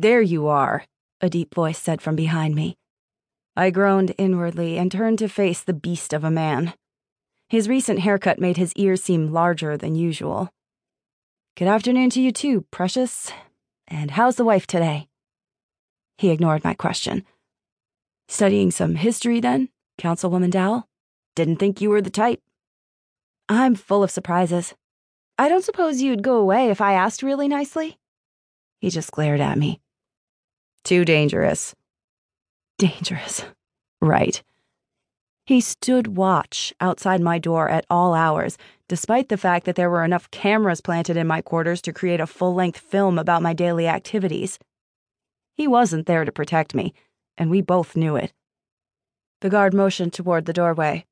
There you are, a deep voice said from behind me. I groaned inwardly and turned to face the beast of a man. His recent haircut made his ears seem larger than usual. Good afternoon to you too, precious. And how's the wife today? He ignored my question. Studying some history then, Councilwoman Dowell? Didn't think you were the type. I'm full of surprises. I don't suppose you'd go away if I asked really nicely? He just glared at me. Too dangerous. Dangerous. Right. He stood watch outside my door at all hours, despite the fact that there were enough cameras planted in my quarters to create a full length film about my daily activities. He wasn't there to protect me, and we both knew it. The guard motioned toward the doorway.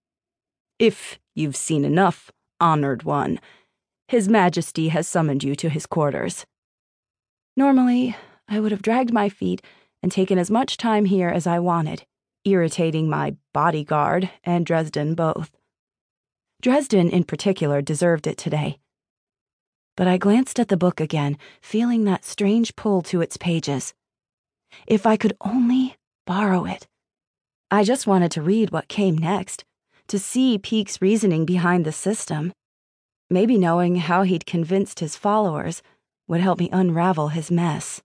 If you've seen enough, honored one, His Majesty has summoned you to his quarters. Normally, I would have dragged my feet and taken as much time here as I wanted, irritating my bodyguard and Dresden both. Dresden, in particular, deserved it today. But I glanced at the book again, feeling that strange pull to its pages. If I could only borrow it. I just wanted to read what came next, to see Peake's reasoning behind the system. Maybe knowing how he'd convinced his followers would help me unravel his mess.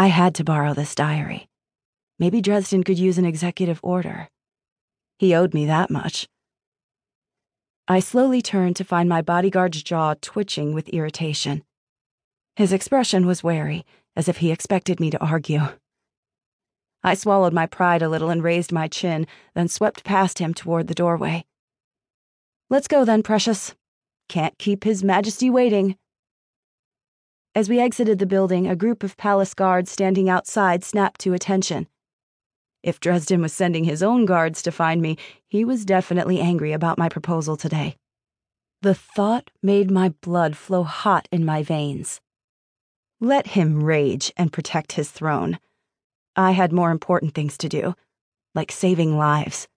I had to borrow this diary. Maybe Dresden could use an executive order. He owed me that much. I slowly turned to find my bodyguard's jaw twitching with irritation. His expression was wary, as if he expected me to argue. I swallowed my pride a little and raised my chin, then swept past him toward the doorway. Let's go then, precious. Can't keep His Majesty waiting. As we exited the building, a group of palace guards standing outside snapped to attention. If Dresden was sending his own guards to find me, he was definitely angry about my proposal today. The thought made my blood flow hot in my veins. Let him rage and protect his throne. I had more important things to do, like saving lives.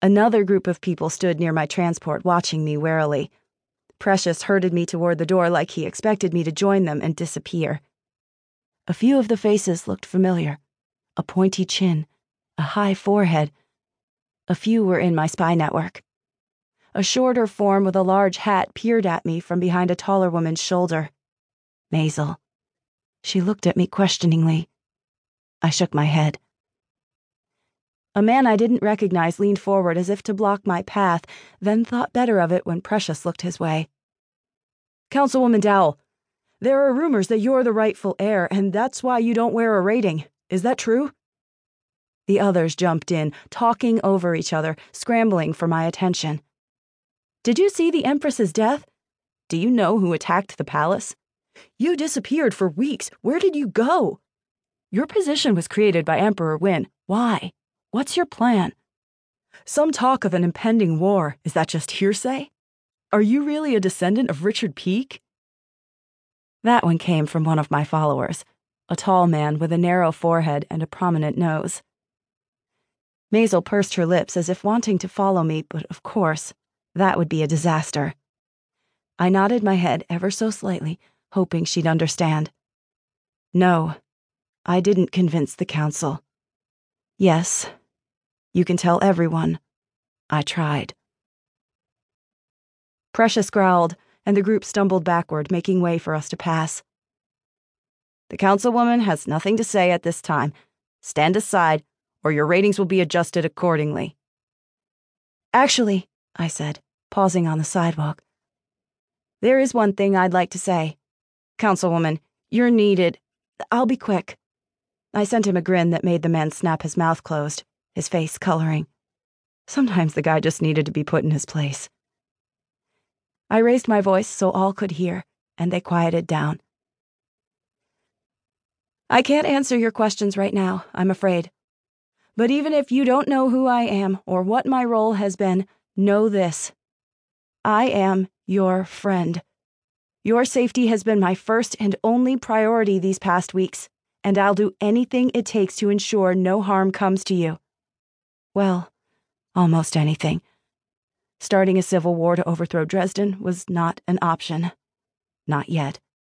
Another group of people stood near my transport, watching me warily. Precious herded me toward the door like he expected me to join them and disappear. A few of the faces looked familiar a pointy chin, a high forehead. A few were in my spy network. A shorter form with a large hat peered at me from behind a taller woman's shoulder. Maisel. She looked at me questioningly. I shook my head. A man I didn't recognize leaned forward as if to block my path, then thought better of it when Precious looked his way. Councilwoman Dowell, there are rumors that you're the rightful heir, and that's why you don't wear a rating. Is that true? The others jumped in, talking over each other, scrambling for my attention. Did you see the Empress's death? Do you know who attacked the palace? You disappeared for weeks. Where did you go? Your position was created by Emperor Win. Why? What's your plan? Some talk of an impending war. Is that just hearsay? Are you really a descendant of Richard Peake? That one came from one of my followers, a tall man with a narrow forehead and a prominent nose. Maisel pursed her lips as if wanting to follow me, but of course, that would be a disaster. I nodded my head ever so slightly, hoping she'd understand. No, I didn't convince the council. Yes, you can tell everyone. I tried. Precious growled, and the group stumbled backward, making way for us to pass. The councilwoman has nothing to say at this time. Stand aside, or your ratings will be adjusted accordingly. Actually, I said, pausing on the sidewalk, there is one thing I'd like to say. Councilwoman, you're needed. I'll be quick. I sent him a grin that made the man snap his mouth closed his face coloring. Sometimes the guy just needed to be put in his place. I raised my voice so all could hear, and they quieted down. I can't answer your questions right now, I'm afraid. But even if you don't know who I am or what my role has been, know this I am your friend. Your safety has been my first and only priority these past weeks, and I'll do anything it takes to ensure no harm comes to you. Well, almost anything. Starting a civil war to overthrow Dresden was not an option. Not yet.